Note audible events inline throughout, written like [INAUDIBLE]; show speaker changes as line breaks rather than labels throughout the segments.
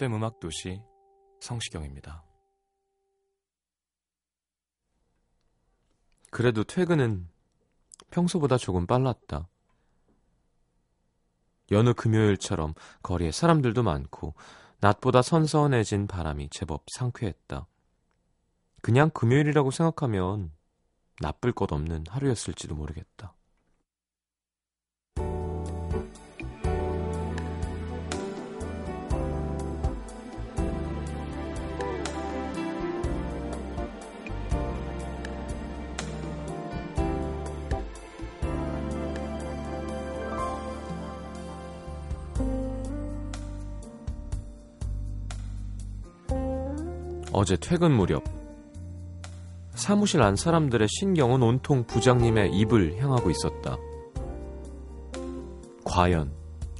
FM 음악 도시 성시경입니다. 그래도 퇴근은 평소보다 조금 빨랐다. 여느 금요일처럼 거리에 사람들도 많고 낮보다 선선해진 바람이 제법 상쾌했다. 그냥 금요일이라고 생각하면 나쁠 것 없는 하루였을지도 모르겠다. 어제 퇴근 무렵 사무실 안 사람들의 신경은 온통 부장님의 입을 향하고 있었다. 과연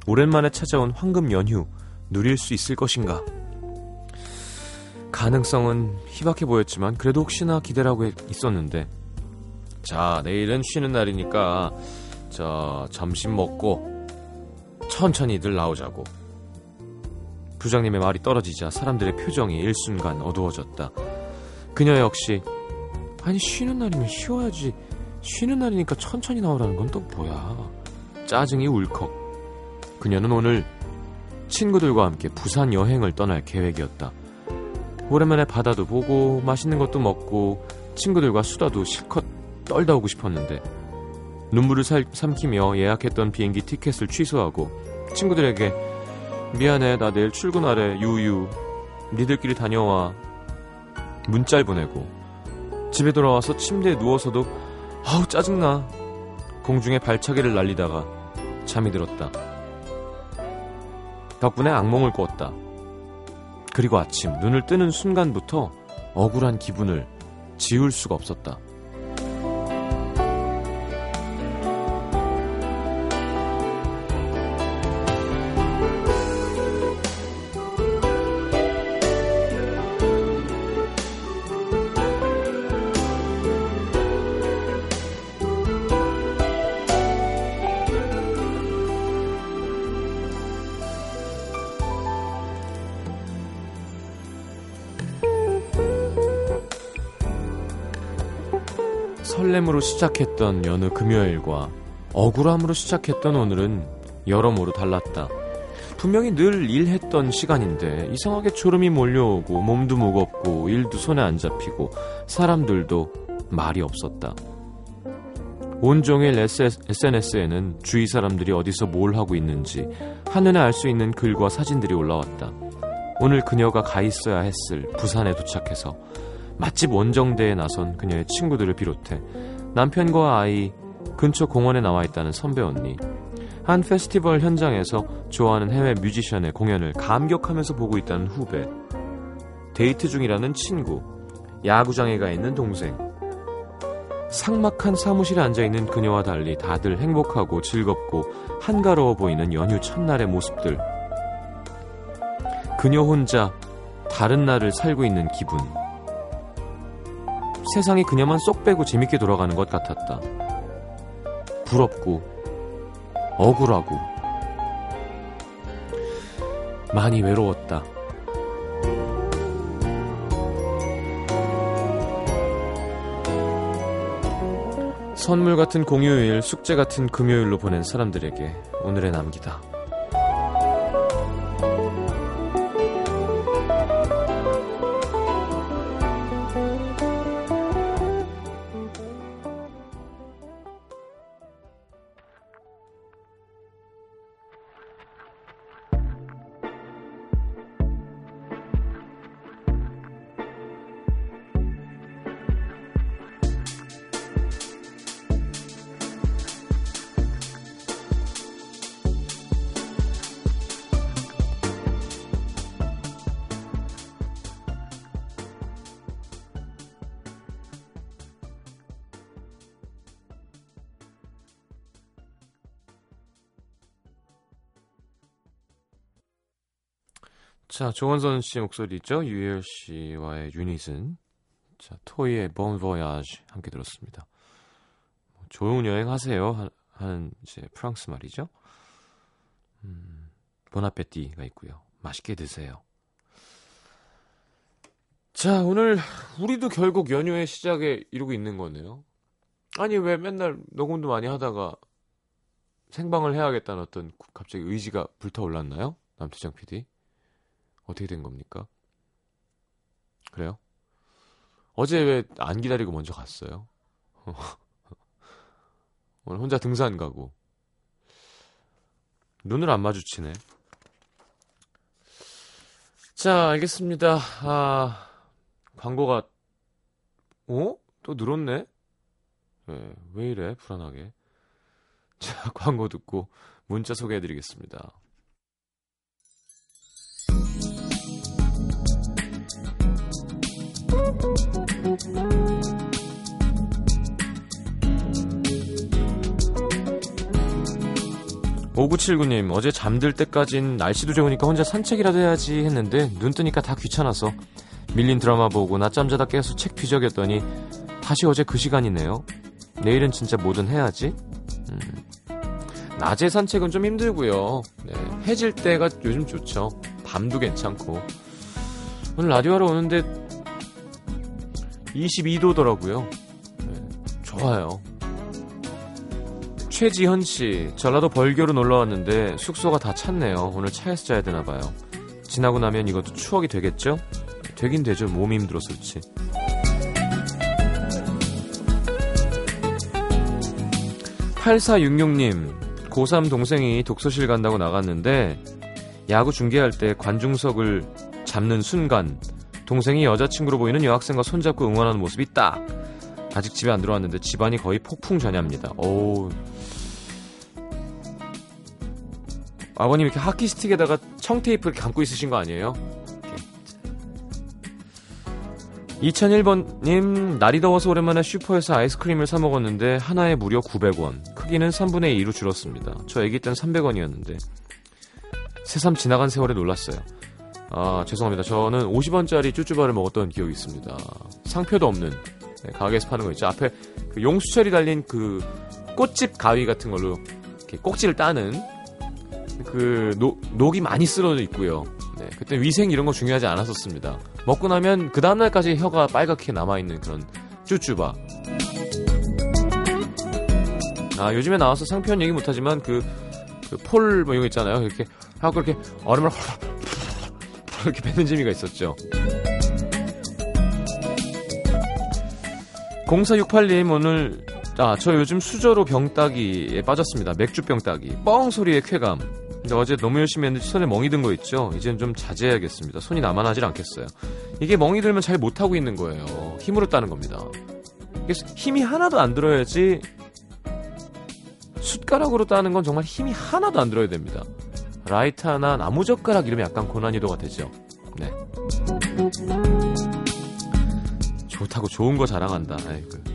오랜만에 찾아온 황금 연휴 누릴 수 있을 것인가? 가능성은 희박해 보였지만 그래도 혹시나 기대를 하고 있었는데 자 내일은 쉬는 날이니까 저 점심 먹고 천천히들 나오자고 부장님의 말이 떨어지자 사람들의 표정이 일순간 어두워졌다. 그녀 역시 아니 쉬는 날이면 쉬어야지. 쉬는 날이니까 천천히 나오라는 건 또 뭐야? 짜증이 울컥. 그녀는 오늘 친구들과 함께 부산 여행을 떠날 계획이었다. 오랜만에 바다도 보고 맛있는 것도 먹고 친구들과 수다도 실컷 떨다 오고 싶었는데 눈물을 살, 삼키며 예약했던 비행기 티켓을 취소하고 친구들에게 미안해 나 내일 출근하래 유유. 니들끼리 다녀와. 문자를 보내고. 집에 돌아와서 침대에 누워서도 아우 짜증나. 공중에 발차기를 날리다가 잠이 들었다. 덕분에 악몽을 꿨다. 그리고 아침 눈을 뜨는 순간부터 억울한 기분을 지울 수가 없었다 설렘으로 시작했던 여느 금요일과 억울함으로 시작했던 오늘은 여러모로 달랐다. 분명히 늘 일했던 시간인데 이상하게 졸음이 몰려오고 몸도 무겁고 일도 손에 안 잡히고 사람들도 말이 없었다. 온종일 SNS에는 주위 사람들이 어디서 뭘 하고 있는지 한눈에 알 수 있는 글과 사진들이 올라왔다. 오늘 그녀가 가 있어야 했을 부산에 도착해서 맛집 원정대에 나선 그녀의 친구들을 비롯해 남편과 아이 근처 공원에 나와 있다는 선배 언니. 한 페스티벌 현장에서 좋아하는 해외 뮤지션의 공연을 감격하면서 보고 있다는 후배. 데이트 중이라는 친구. 야구장에 가 있는 동생. 삭막한 사무실에 앉아 있는 그녀와 달리 다들 행복하고 즐겁고 한가로워 보이는 연휴 첫날의 모습들. 그녀 혼자 다른 날을 살고 있는 기분 세상이 그녀만 쏙 빼고 재밌게 돌아가는 것 같았다. 부럽고 억울하고 많이 외로웠다. 선물 같은 공휴일, 숙제 같은 금요일로 보낸 사람들에게 오늘의 남기다. 자, 조원선 씨 목소리 있죠? 유열 씨와의 유닛은 자, 토이의 Bon Voyage 함께 들었습니다. 뭐, 좋은 여행 하세요. 하는 이제 프랑스 말이죠. 음, 보나페티가 있고요. 맛있게 드세요. 자, 오늘 우리도 결국 연휴의 시작에 이루고 있는 거네요. 아니, 왜 맨날 녹음도 많이 하다가 생방을 해야겠다는 어떤 갑자기 의지가 불타올랐나요? 남태장 PD? 어떻게 된 겁니까? 그래요? 어제 왜 안 기다리고 먼저 갔어요? [LAUGHS] 오늘 혼자 등산 가고. 눈을 안 마주치네. 자, 알겠습니다. 아, 광고가, 어? 또 늘었네? 네, 왜 이래? 불안하게. 자, [LAUGHS] 광고 듣고 문자 소개해드리겠습니다. 5979님, 어제 잠들 때까진 날씨도 좋으니까 혼자 산책이라도 해야지 했는데 눈 뜨니까 다 귀찮아서 밀린 드라마 보고 낮잠 자다 깨서 책 뒤적였더니 다시 어제 그 시간이네요. 내일은 진짜 뭐든 해야지. 음. 낮에 산책은 좀 힘들고요. 네, 해질 때가 요즘 좋죠. 밤도 괜찮고. 오늘 라디오 하러 오는데 22도더라고요. 네, 좋아요. 최지현 씨, 전라도 벌교로 놀러 왔는데 숙소가 다 찼네요. 오늘 차에서 자야 되나 봐요. 지나고 나면 이것도 추억이 되겠죠? 되긴 되죠. 몸이 힘들었을지. 8466님, 고3 동생이 독서실 간다고 나갔는데 야구 중계할 때 관중석을 잡는 순간 동생이 여자친구로 보이는 여학생과 손잡고 응원하는 모습이 딱 아직 집에 안 들어왔는데 집안이 거의 폭풍 전야입니다. 오. 아버님 이렇게 하키 스틱에다가 청테이프 를 감고 있으신 거 아니에요? 2001번님, 날이 더워서 오랜만에 슈퍼에서 아이스크림을 사 먹었는데 하나에 무려 900원. 크기는 3분의 2로 줄었습니다. 저 애기 땐 300원이었는데. 새삼 지나간 세월에 놀랐어요. 아, 죄송합니다. 저는 50원짜리 쭈쭈바를 먹었던 기억이 있습니다. 상표도 없는 네, 가게에서 파는 거 있죠. 앞에 그 용수철이 달린 그 꽃집 가위 같은 걸로 이렇게 꼭지를 따는 그 노, 녹이 많이 쓰러져 있고요. 네, 그때 위생 이런 거 중요하지 않았었습니다. 먹고 나면 그 다음날까지 혀가 빨갛게 남아있는 그런 쭈쭈바. 아, 요즘에 나와서 상표는 얘기 못하지만 그, 그 폴, 뭐 이거 있잖아요. 이렇게 하고 이렇게 얼음을 이렇게 뱉는 재미가 있었죠. 0468님 오늘 아 저 요즘 수저로 병따기에 빠졌습니다. 맥주 병 따기 뻥 소리의 쾌감. 근데 어제 너무 열심히 했는데 손에 멍이 든 거 있죠. 이젠 좀 자제해야겠습니다. 손이 남아나질 않겠어요. 이게 멍이 들면 잘 못하고 있는 거예요. 힘으로 따는 겁니다. 힘이 하나도 안 들어야지 숟가락으로 따는 건 정말 힘이 하나도 안 들어야 됩니다. 라이터나 나무젓가락 이러면 약간 고난이도가 되죠. 네. 좋다고 좋은 거 자랑한다. 아이고.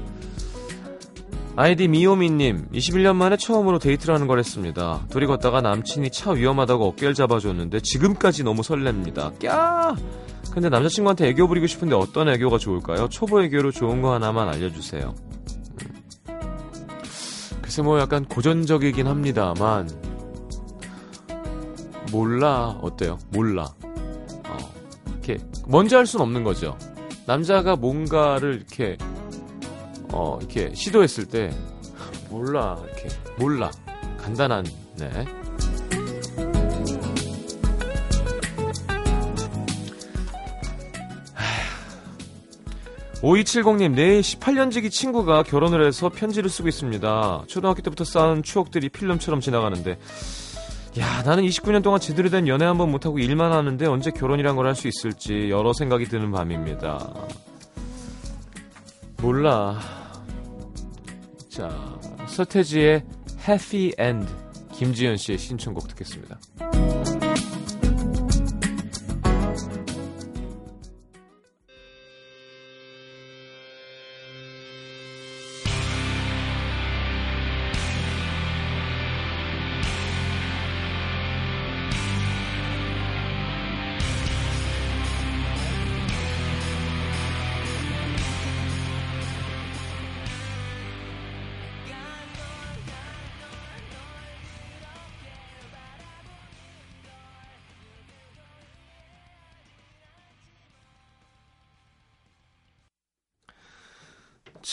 아이디 미오미님, 21년 만에 처음으로 데이트를 하는 걸 했습니다. 둘이 걷다가 남친이 차 위험하다고 어깨를 잡아줬는데 지금까지 너무 설렙니다. 꺄! 근데 남자친구한테 애교 부리고 싶은데 어떤 애교가 좋을까요? 초보 애교로 좋은 거 하나만 알려주세요. 음. 글쎄 뭐 약간 고전적이긴 합니다만 몰라 어때요? 몰라. 어, 이렇게 먼저 할 수는 없는 거죠. 남자가 뭔가를 이렇게 어 이렇게 시도했을 때 몰라 이렇게 몰라 간단한 네. 5270님, 내일 18년지기 친구가 결혼을 해서 편지를 쓰고 있습니다. 초등학교 때부터 쌓은 추억들이 필름처럼 지나가는데, 야, 나는 29년 동안 제대로 된 연애 한 번 못하고 일만 하는데 언제 결혼이란 걸 할 수 있을지 여러 생각이 드는 밤입니다. 몰라. 자, 서태지의 Happy End 김지현 씨의 신청곡 듣겠습니다.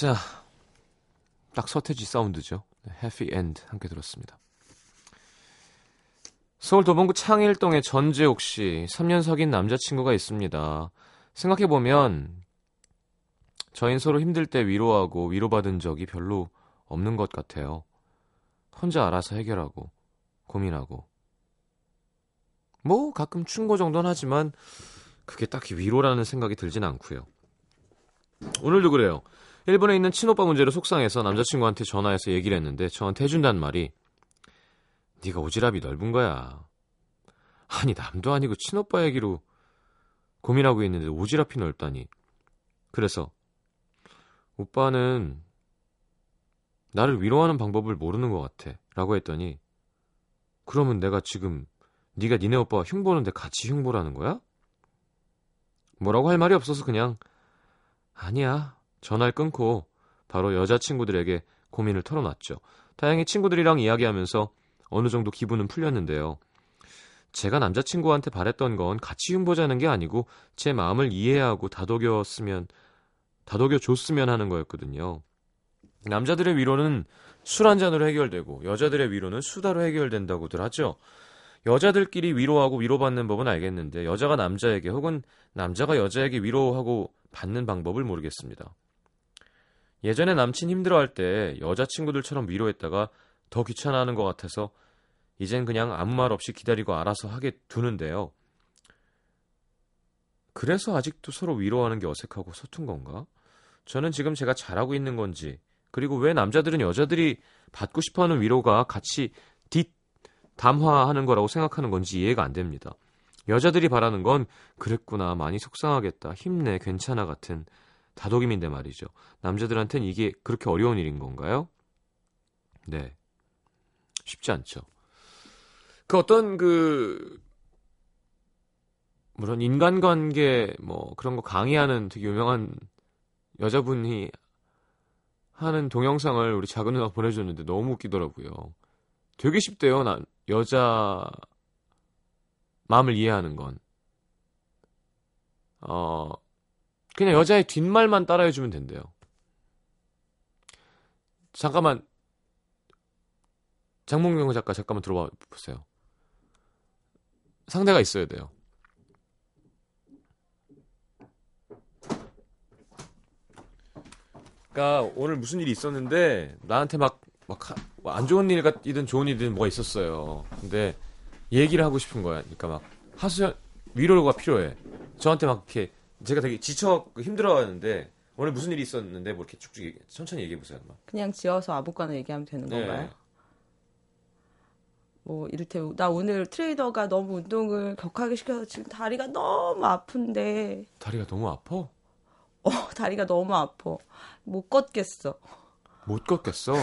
자, 딱 서태지 사운드죠. 해피 엔드 함께 들었습니다. 서울 도봉구 창일동의 전재옥 씨, 3년 사귄 남자친구가 있습니다. 생각해보면, 저흰 서로 힘들 때 위로하고 위로받은 적이 별로 없는 것 같아요. 혼자 알아서 해결하고, 고민하고. 뭐, 가끔 충고 정도는 하지만, 그게 딱히 위로라는 생각이 들진 않고요. 오늘도 그래요. 일본에 있는 친오빠 문제로 속상해서 남자친구한테 전화해서 얘기를 했는데 저한테 해준다는 말이 네가 오지랖이 넓은 거야. 아니 남도 아니고 친오빠 얘기로 고민하고 있는데 오지랖이 넓다니. 그래서 오빠는 나를 위로하는 방법을 모르는 것 같아. 라고 했더니 그러면 내가 지금 네가 니네 오빠가 흉보는데 같이 흉보라는 거야? 뭐라고 할 말이 없어서 그냥 아니야 전화를 끊고 바로 여자친구들에게 고민을 털어놨죠. 다행히 친구들이랑 이야기하면서 어느 정도 기분은 풀렸는데요. 제가 남자친구한테 바랬던 건 같이 흉보자는 게 아니고 제 마음을 이해하고 다독였으면 다독여 줬으면 하는 거였거든요. 남자들의 위로는 술 한 잔으로 해결되고 여자들의 위로는 수다로 해결된다고들 하죠. 여자들끼리 위로하고 위로받는 법은 알겠는데 여자가 남자에게 혹은 남자가 여자에게 위로하고 받는 방법을 모르겠습니다. 예전에 남친 힘들어할 때 여자친구들처럼 위로했다가 더 귀찮아하는 것 같아서 이젠 그냥 아무 말 없이 기다리고 알아서 하게 두는데요. 그래서 아직도 서로 위로하는 게 어색하고 서툰 건가? 저는 지금 제가 잘하고 있는 건지, 그리고 왜 남자들은 여자들이 받고 싶어 하는 위로가 같이 뒷 담화하는 거라고 생각하는 건지 이해가 안 됩니다. 여자들이 바라는 건 그랬구나, 많이 속상하겠다, 힘내, 괜찮아 같은 다독임인데 말이죠. 남자들한텐 이게 그렇게 어려운 일인 건가요? 네. 쉽지 않죠. 그 어떤 그 물론 인간관계 뭐 그런 거 강의하는 되게 유명한 여자분이 하는 동영상을 우리 작은 누나가 보내줬는데 너무 웃기더라고요. 되게 쉽대요. 난 여자 마음을 이해하는 건. 어, 그냥 여자의 뒷말만 따라해주면 된대요. 잠깐만, 장몽경 작가 잠깐만 들어봐 보세요. 상대가 있어야 돼요. 그러니까 오늘 무슨 일이 있었는데 나한테 막 막 안 좋은 일이든 좋은 일이든 뭐가 있었어요. 근데 얘기를 하고 싶은 거야. 그러니까 막 하수 위로가 필요해. 저한테 막 이렇게 제가 되게 지쳐 힘들어하는데 오늘 무슨 일이 있었는데 뭐 이렇게 쭉쭉 얘기, 천천히 얘기해 보세요.
그냥 지어서 아무거나 얘기하면 되는 네. 건가요? 뭐 이를테면 나 오늘 트레이더가 너무 운동을 격하게 시켜서 지금 다리가 너무 아픈데
다리가 너무 아파?
어 [LAUGHS] 다리가 너무 아파 못 걷겠어
못 걷겠어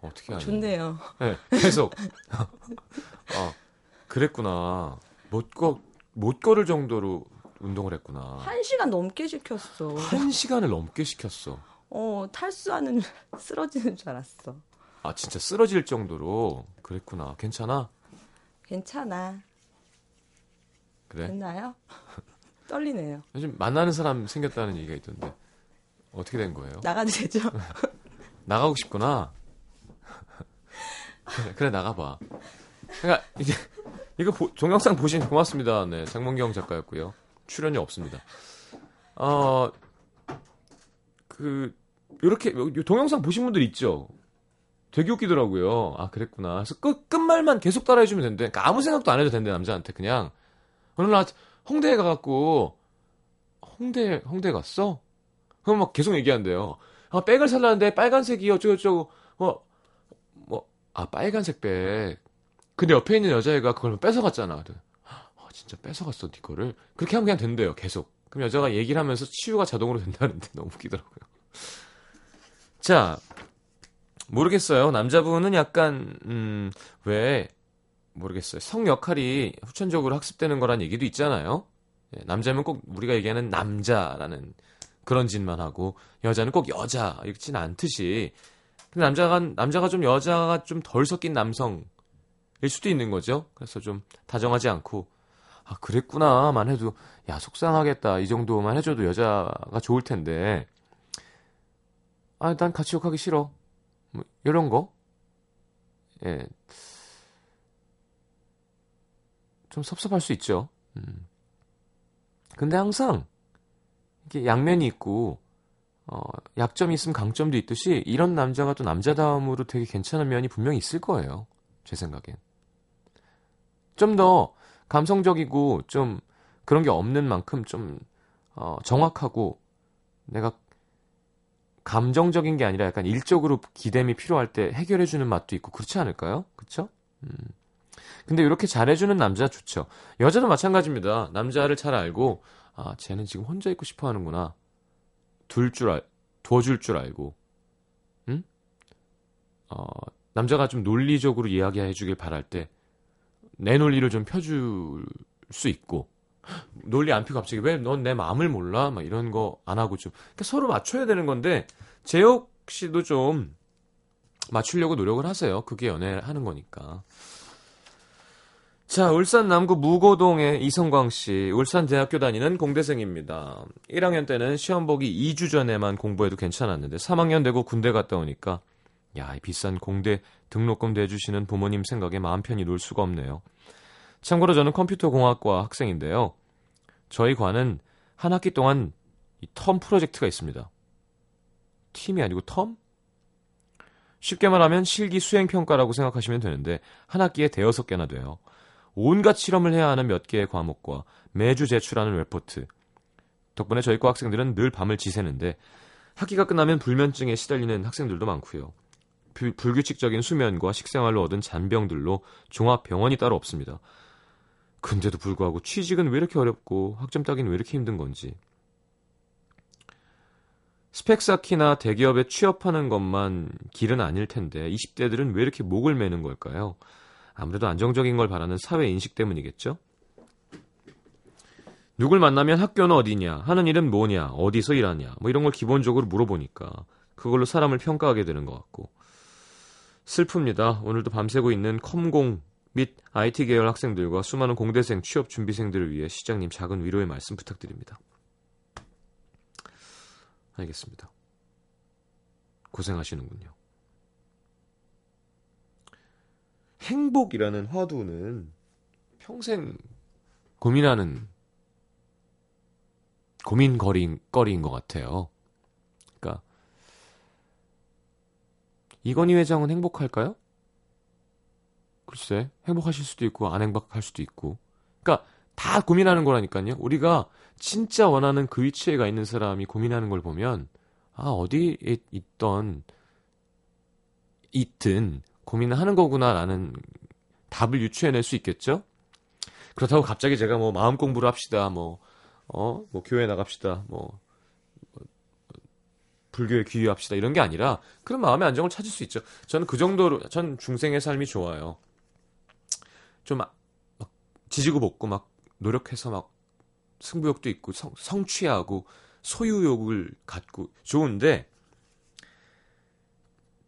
어떻게 하냐
좋네요
네 계속 아 [LAUGHS] 그랬구나 못 걷못 못 걸을 정도로 운동을 했구나
한 시간 넘게 시켰어
한 시간을 넘게 시켰어
어 탈수하는 [LAUGHS] 쓰러지는 줄 알았어
아 진짜 쓰러질 정도로 그랬구나. 괜찮아?
괜찮아.
그래?
됐나요? [LAUGHS] 떨리네요.
요즘 만나는 사람 생겼다는 얘기가 있던데 어떻게 된 거예요?
나가도 되죠? [LAUGHS]
나가고 싶구나. 그래, 그래 나가봐. 그러니까 이제 이거 보, 동영상 보신 고맙습니다. 네, 장문경 작가였고요. 출연이 없습니다. 어, 그 이렇게 동영상 보신 분들 있죠. 되게 웃기더라고요. 아, 그랬구나. 그래서 끝, 끝말만 계속 따라해주면 된대. 그러니까 아무 생각도 안 해도 된대, 남자한테. 그냥. 어느 날 홍대에 가갖고, 홍대, 홍대 갔어? 그럼 막 계속 얘기한대요. 아, 백을 살라는데 빨간색이 어쩌고저쩌고, 어, 뭐, 아, 빨간색 백. 근데 옆에 있는 여자애가 그걸 뺏어갔잖아. 아, 진짜 뺏어갔어, 니 거를. 그렇게 하면 그냥 된대요, 계속. 그럼 여자가 얘기를 하면서 치유가 자동으로 된다는데 너무 웃기더라고요. 자, 모르겠어요. 남자분은 약간 음, 왜 모르겠어요. 성 역할이 후천적으로 학습되는 거란 얘기도 있잖아요. 예, 남자면 꼭 우리가 얘기하는 남자라는 그런 짓만 하고 여자는 꼭 여자 이렇지는 않듯이 남자가 남자가 좀 여자가 좀 덜 섞인 남성일 수도 있는 거죠. 그래서 좀 다정하지 않고 아 그랬구나만 해도 야 속상하겠다 이 정도만 해줘도 여자가 좋을 텐데 아, 난 같이 욕하기 싫어. 뭐, 이런 거. 예. 좀 섭섭할 수 있죠. 음. 근데 항상, 이게 양면이 있고, 어, 약점이 있으면 강점도 있듯이, 이런 남자가 또 남자다움으로 되게 괜찮은 면이 분명히 있을 거예요. 제 생각엔. 좀 더 감성적이고, 좀 그런 게 없는 만큼 좀, 어, 정확하고, 내가 감정적인 게 아니라 약간 일적으로 기댐이 필요할 때 해결해 주는 맛도 있고 그렇지 않을까요? 그쵸? 음. 근데 이렇게 잘해주는 남자 좋죠. 여자도 마찬가지입니다. 남자를 잘 알고 아 쟤는 지금 혼자 있고 싶어 하는구나. 둘 줄 알, 도와줄 줄 알고, 응? 어, 남자가 좀 논리적으로 이야기해주길 바랄 때 내 논리를 좀 펴줄 수 있고 논리 안 펴고 갑자기 왜 넌 내 마음을 몰라? 막 이런 거 안 하고 좀 그러니까 서로 맞춰야 되는 건데 재혁 씨도 좀 맞추려고 노력을 하세요. 그게 연애하는 거니까. 자, 울산 남구 무고동의 이성광 씨, 울산 대학교 다니는 공대생입니다. 1학년 때는 시험 보기 2주 전에만 공부해도 괜찮았는데 3학년 되고 군대 갔다 오니까 야, 이 비싼 공대 등록금 내주시는 부모님 생각에 마음 편히 놀 수가 없네요. 참고로 저는 컴퓨터공학과 학생인데요. 저희 과는 한 학기 동안 텀 프로젝트가 있습니다. 팀이 아니고 텀? 쉽게 말하면 실기 수행 평가라고 생각하시면 되는데 한 학기에 대여섯 개나 돼요. 온갖 실험을 해야 하는 몇 개의 과목과 매주 제출하는 레포트. 덕분에 저희 과 학생들은 늘 밤을 지새는데 학기가 끝나면 불면증에 시달리는 학생들도 많고요. 불, 불규칙적인 수면과 식생활로 얻은 잔병들로 종합병원이 따로 없습니다. 근데도 불구하고 취직은 왜 이렇게 어렵고 학점 따기는 왜 이렇게 힘든 건지. 스펙 쌓기나 대기업에 취업하는 것만 길은 아닐 텐데 20대들은 왜 이렇게 목을 매는 걸까요? 아무래도 안정적인 걸 바라는 사회 인식 때문이겠죠? 누굴 만나면 학교는 어디냐, 하는 일은 뭐냐, 어디서 일하냐, 뭐 이런 걸 기본적으로 물어보니까 그걸로 사람을 평가하게 되는 것 같고 슬픕니다. 오늘도 밤새고 있는 컴공 및 IT 계열 학생들과 수많은 공대생 취업 준비생들을 위해 시장님 작은 위로의 말씀 부탁드립니다. 알겠습니다. 고생하시는군요. 행복이라는 화두는 평생 고민하는 고민거리인 거리인 것 같아요. 그러니까 이건희 회장은 행복할까요? 글쎄, 행복하실 수도 있고 안 행복할 수도 있고. 그러니까 다 고민하는 거라니까요. 우리가 진짜 원하는 그 위치에 가 있는 사람이 고민하는 걸 보면 아 어디에 있던 있든 고민을 하는 거구나라는 답을 유추해낼 수 있겠죠. 그렇다고 갑자기 제가 뭐 마음 공부를 합시다, 뭐 어, 뭐 교회 나갑시다, 뭐 불교에 귀의합시다 이런 게 아니라 그런 마음의 안정을 찾을 수 있죠. 저는 그 정도로 전 중생의 삶이 좋아요. 좀 막 지지고 볶고 막 노력해서 막 승부욕도 있고 성, 성취하고 소유욕을 갖고 좋은데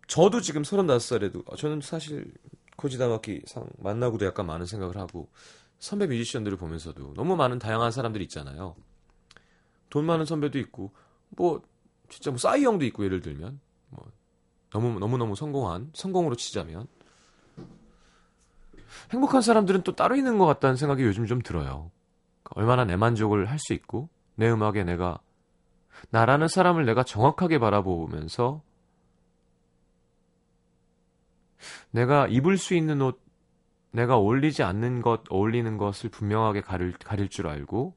저도 지금 35살에도 저는 사실 코지다마키 상 만나고도 약간 많은 생각을 하고 선배 뮤지션들을 보면서도 너무 많은 다양한 사람들이 있잖아요. 돈 많은 선배도 있고 뭐 진짜 뭐 싸이 형도 있고 예를 들면 뭐 너무 너무 너무 성공한 성공으로 치자면 행복한 사람들은 또 따로 있는 것 같다는 생각이 요즘 좀 들어요. 얼마나 내 만족을 할 수 있고 내 음악에 내가 나라는 사람을 내가 정확하게 바라보면서 내가 입을 수 있는 옷 내가 어울리지 않는 것 어울리는 것을 분명하게 가릴, 가릴 줄 알고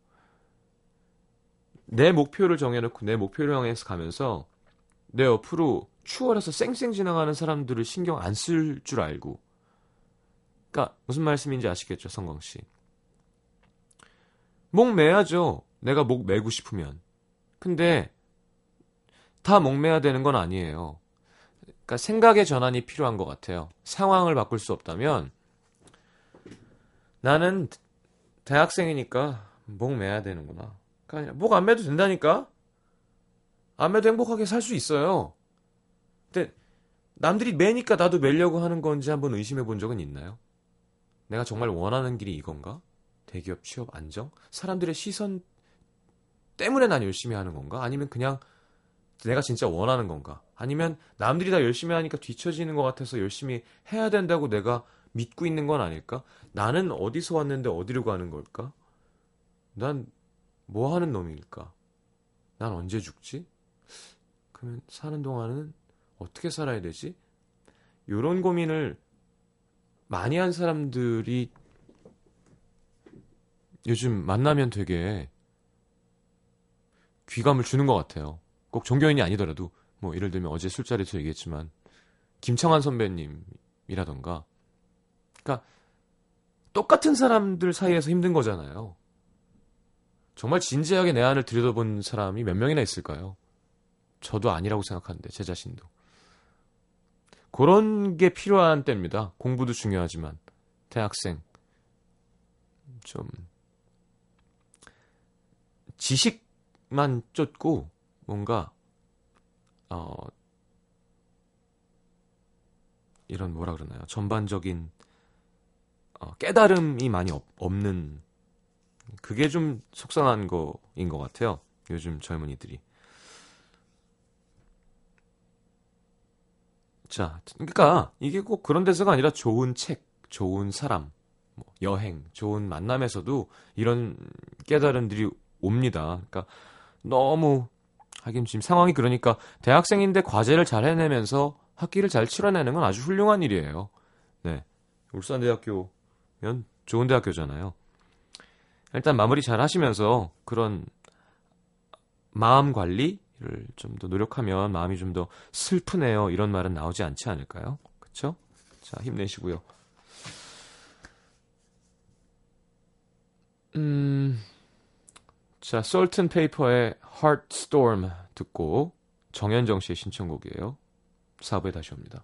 내 목표를 정해놓고 내 목표를 향해서 가면서 내 옆으로 추월해서 쌩쌩 지나가는 사람들을 신경 안 쓸 줄 알고 그러니까 무슨 말씀인지 아시겠죠 성광 씨. 목 매야죠. 내가 목 매고 싶으면. 근데 다 목 매야 되는 건 아니에요. 그러니까 생각의 전환이 필요한 것 같아요. 상황을 바꿀 수 없다면 나는 대학생이니까 목 매야 되는구나. 그러니까 목안 매도 된다니까. 안 매도 행복하게 살 수 있어요. 근데 남들이 매니까 나도 매려고 하는 건지 한번 의심해 본 적은 있나요? 내가 정말 원하는 길이 이건가? 대기업 취업 안정? 사람들의 시선 때문에 난 열심히 하는 건가? 아니면 그냥 내가 진짜 원하는 건가? 아니면 남들이 다 열심히 하니까 뒤처지는 것 같아서 열심히 해야 된다고 내가 믿고 있는 건 아닐까? 나는 어디서 왔는데 어디로 가는 걸까? 난 뭐 하는 놈일까? 난 언제 죽지? 그러면 사는 동안은 어떻게 살아야 되지? 요런 고민을 많이 한 사람들이 요즘 만나면 되게 귀감을 주는 것 같아요. 꼭 종교인이 아니더라도 뭐 예를 들면 어제 술자리에서 얘기했지만 김창완 선배님이라던가 그러니까 똑같은 사람들 사이에서 힘든 거잖아요. 정말 진지하게 내 안을 들여다본 사람이 몇 명이나 있을까요? 저도 아니라고 생각하는데 제 자신도 그런 게 필요한 때입니다. 공부도 중요하지만 대학생 좀 지식만 쫓고 뭔가 어 이런 뭐라 그러나요? 전반적인 어, 깨달음이 많이 없, 없는 그게 좀 속상한 거인 것 같아요. 요즘 젊은이들이. 자, 그러니까 이게 꼭 그런 데서가 아니라 좋은 책, 좋은 사람, 뭐 여행, 좋은 만남에서도 이런 깨달음들이 옵니다. 그러니까 너무 하긴 지금 상황이 그러니까 대학생인데 과제를 잘 해내면서 학기를 잘 치러내는 건 아주 훌륭한 일이에요. 네. 울산대학교면 좋은 대학교잖아요. 일단 마무리 잘 하시면서 그런 마음 관리를 좀 더 노력하면 마음이 좀 더 슬프네요. 이런 말은 나오지 않지 않을까요? 그쵸? 자, 힘내시고요. 음, 자, 솔튼 페이퍼의 Heartstorm 듣고 정현정 씨의 신청곡이에요. 4부에 다시 옵니다.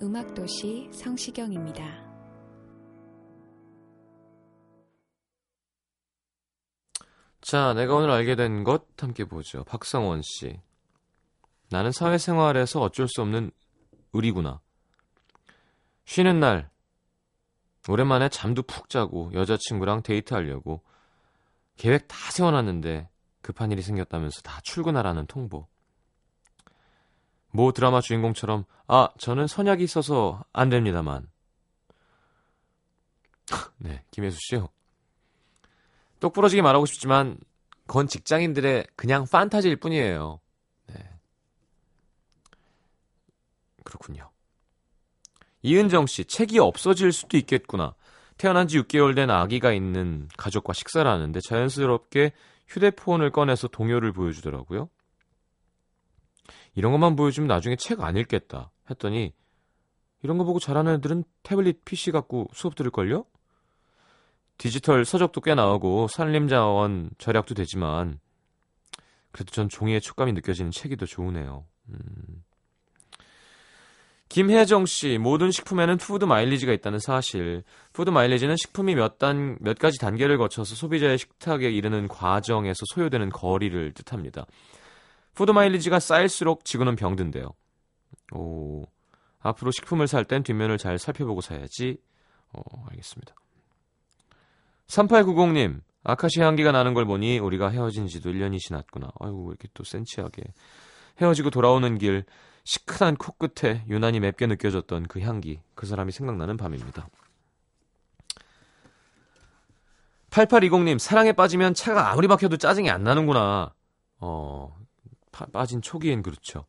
음악도시 성시경입니다.
자, 내가 오늘 알게 된 것 함께 보죠. 박성원 씨. 나는 사회생활에서 어쩔 수 없는 의리구나. 쉬는 날 오랜만에 잠도 푹 자고 여자친구랑 데이트하려고 계획 다 세워놨는데 급한 일이 생겼다면서 다 출근하라는 통보. 모 드라마 주인공처럼 아 저는 선약이 있어서 안 됩니다만. [LAUGHS] 네 김혜수 씨요. 똑 부러지게 말하고 싶지만 그건 직장인들의 그냥 판타지일 뿐이에요. 네. 그렇군요. 이은정 씨, 책이 없어질 수도 있겠구나. 태어난 지 6개월 된 아기가 있는 가족과 식사를 하는데 자연스럽게 휴대폰을 꺼내서 동요를 보여주더라고요. 이런 것만 보여주면 나중에 책 안 읽겠다 했더니 이런 거 보고 잘하는 애들은 태블릿 PC 갖고 수업 들을걸요? 디지털 서적도 꽤 나오고 산림자원 절약도 되지만 그래도 전 종이의 촉감이 느껴지는 책이 더 좋으네요. 음. 김혜정 씨, 모든 식품에는 푸드 마일리지가 있다는 사실. 푸드 마일리지는 식품이 몇 단, 몇 가지 단계를 거쳐서 소비자의 식탁에 이르는 과정에서 소요되는 거리를 뜻합니다. 푸드 마일리지가 쌓일수록 지구는 병든대요. 오, 앞으로 식품을 살 땐 뒷면을 잘 살펴보고 사야지. 어, 알겠습니다. 3890님, 아카시 향기가 나는 걸 보니 우리가 헤어진 지도 1년이 지났구나. 아이고, 왜 이렇게 또 센치하게. 헤어지고 돌아오는 길 시큰한 코끝에 유난히 맵게 느껴졌던 그 향기, 그 사람이 생각나는 밤입니다. 8820님, 사랑에 빠지면 차가 아무리 막혀도 짜증이 안 나는구나. 어, 파- 빠진 초기엔 그렇죠.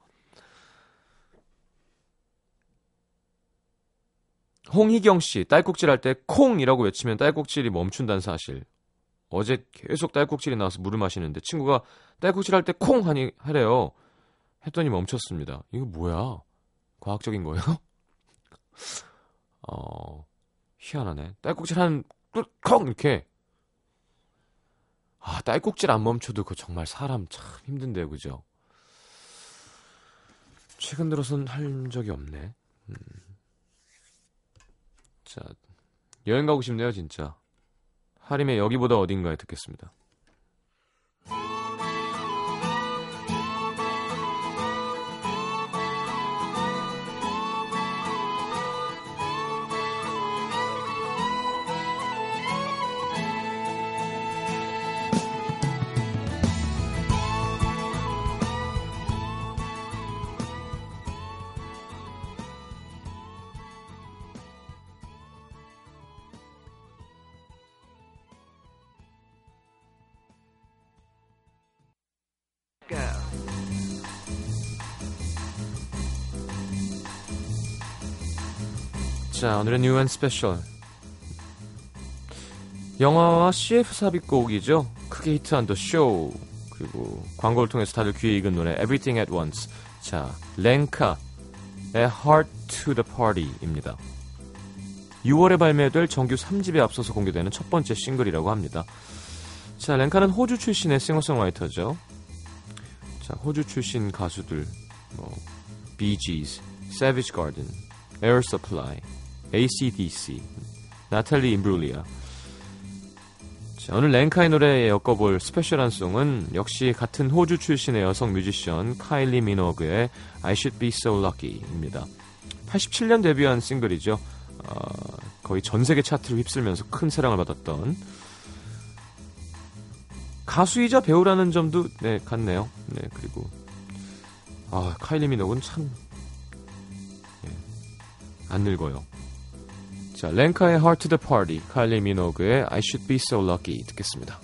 홍희경 씨, 딸꾹질 할 때 콩이라고 외치면 딸꾹질이 멈춘다는 사실. 어제 계속 딸꾹질이 나와서 물을 마시는데 친구가 딸꾹질 할 때 콩 하니 하래요. 했더니 멈췄습니다. 이거 뭐야? 과학적인 거예요? [LAUGHS] 어, 희한하네. 딸꾹질 하는 콩 이렇게. 아, 딸꾹질 안 멈춰도 그 정말 사람 참 힘든데요, 그죠? 최근 들어선 할 적이 없네. 음. 자, 여행 가고 싶네요, 진짜. 하림의 여기보다 어딘가에 듣겠습니다. 자, 오늘의 New & Special. 영화와 CF 삽입곡이죠. 크게 히트한 The Show. 그리고 광고를 통해서 다들 귀에 익은 노래 Everything at Once. 자, 렌카의 Heart to the Party입니다. 6월에 발매될 정규 3집에 앞서서 공개되는 첫 번째 싱글이라고 합니다. 자, 렌카는 호주 출신의 싱어송라이터죠. 자, 호주 출신 가수들, 뭐, Gees, Savage Garden, Air Supply, ACDC, 나탈리 임브룰리아. 자, 오늘 랭카의 노래에 엮어볼 스페셜한 송은 역시 같은 호주 출신의 여성 뮤지션 카일리 미노그의 I Should Be So Lucky입니다. 87년 데뷔한 싱글이죠. 어, 거의 전 세계 차트를 휩쓸면서 큰 사랑을 받았던 가수이자 배우라는 점도 네 같네요. 네 그리고 아 카일리 미노그는 참 예, 안 늙어요. 자, 랭카의 Heart to the Party, 카일리 미노그의 I Should Be So Lucky 듣겠습니다.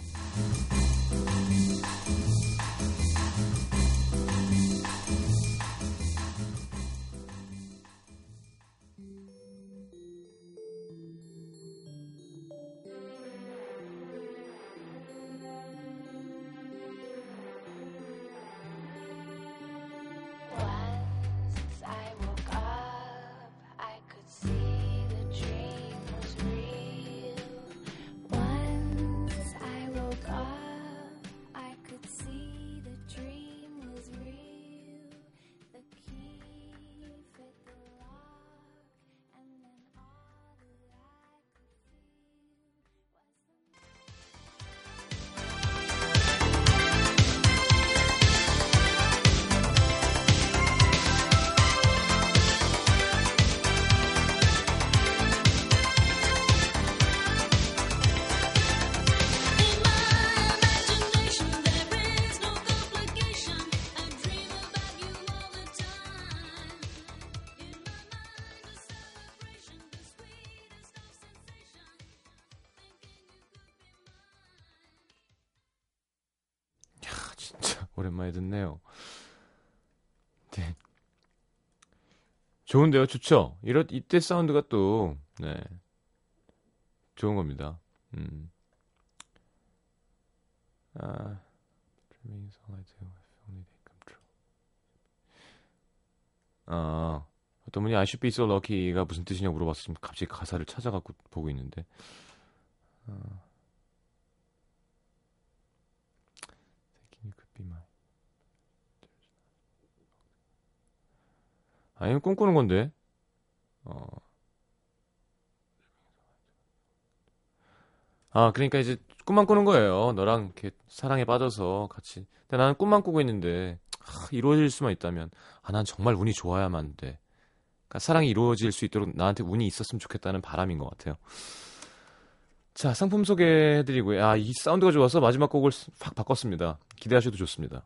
오랜만에 듣네요. 네. 좋은데요, 좋죠? 이렇 이때 사운드가 또 네. 좋은 겁니다. 음. 아, true. 아, 어떤 분이 I should be so lucky가 무슨 뜻이냐고 물어봤으면 갑자기 가사를 찾아갖고 보고 있는데. 아. 아니면 꿈꾸는 건데. 어. 아, 그러니까 이제 꿈만 꾸는 거예요. 너랑 이렇게 사랑에 빠져서 같이. 근데 나는 꿈만 꾸고 있는데 아, 이루어질 수만 있다면 아, 난 정말 운이 좋아야만 돼. 그러니까 사랑이 이루어질 수 있도록 나한테 운이 있었으면 좋겠다는 바람인 것 같아요. 자, 상품 소개해드리고요. 아, 이 사운드가 좋아서 마지막 곡을 확 바꿨습니다. 기대하셔도 좋습니다.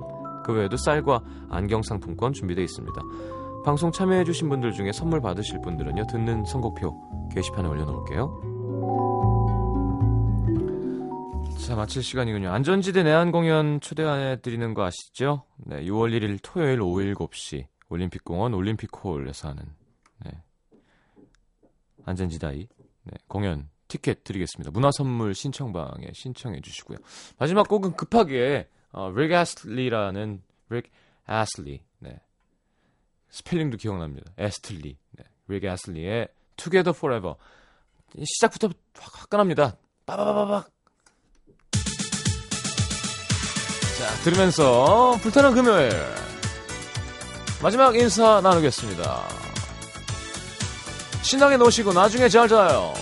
그 외에도 쌀과 안경 상품권 준비되어 있습니다. 방송 참여해주신 분들 중에 선물 받으실 분들은요, 듣는 선곡표 게시판에 올려놓을게요. 자, 마칠 시간이군요. 안전지대 내한 공연 초대해드리는 거 아시죠? 네, 6월 1일 토요일 오후 7시 올림픽공원 올림픽홀에서 하는 네, 안전지다이 네, 공연 티켓 드리겠습니다. 문화선물 신청방에 신청해 주시고요. 마지막 곡은 급하게 어, 릭 애슬리라는 릭 애슬리 네. 스펠링도 기억납니다. 애스틀리 네. 릭 애슬리의 Together Forever 시작부터 확 화끈합니다. 빠바바바박 자 들으면서 불타는 금요일 마지막 인사 나누겠습니다. 신나게 노시고 나중에 잘 자요.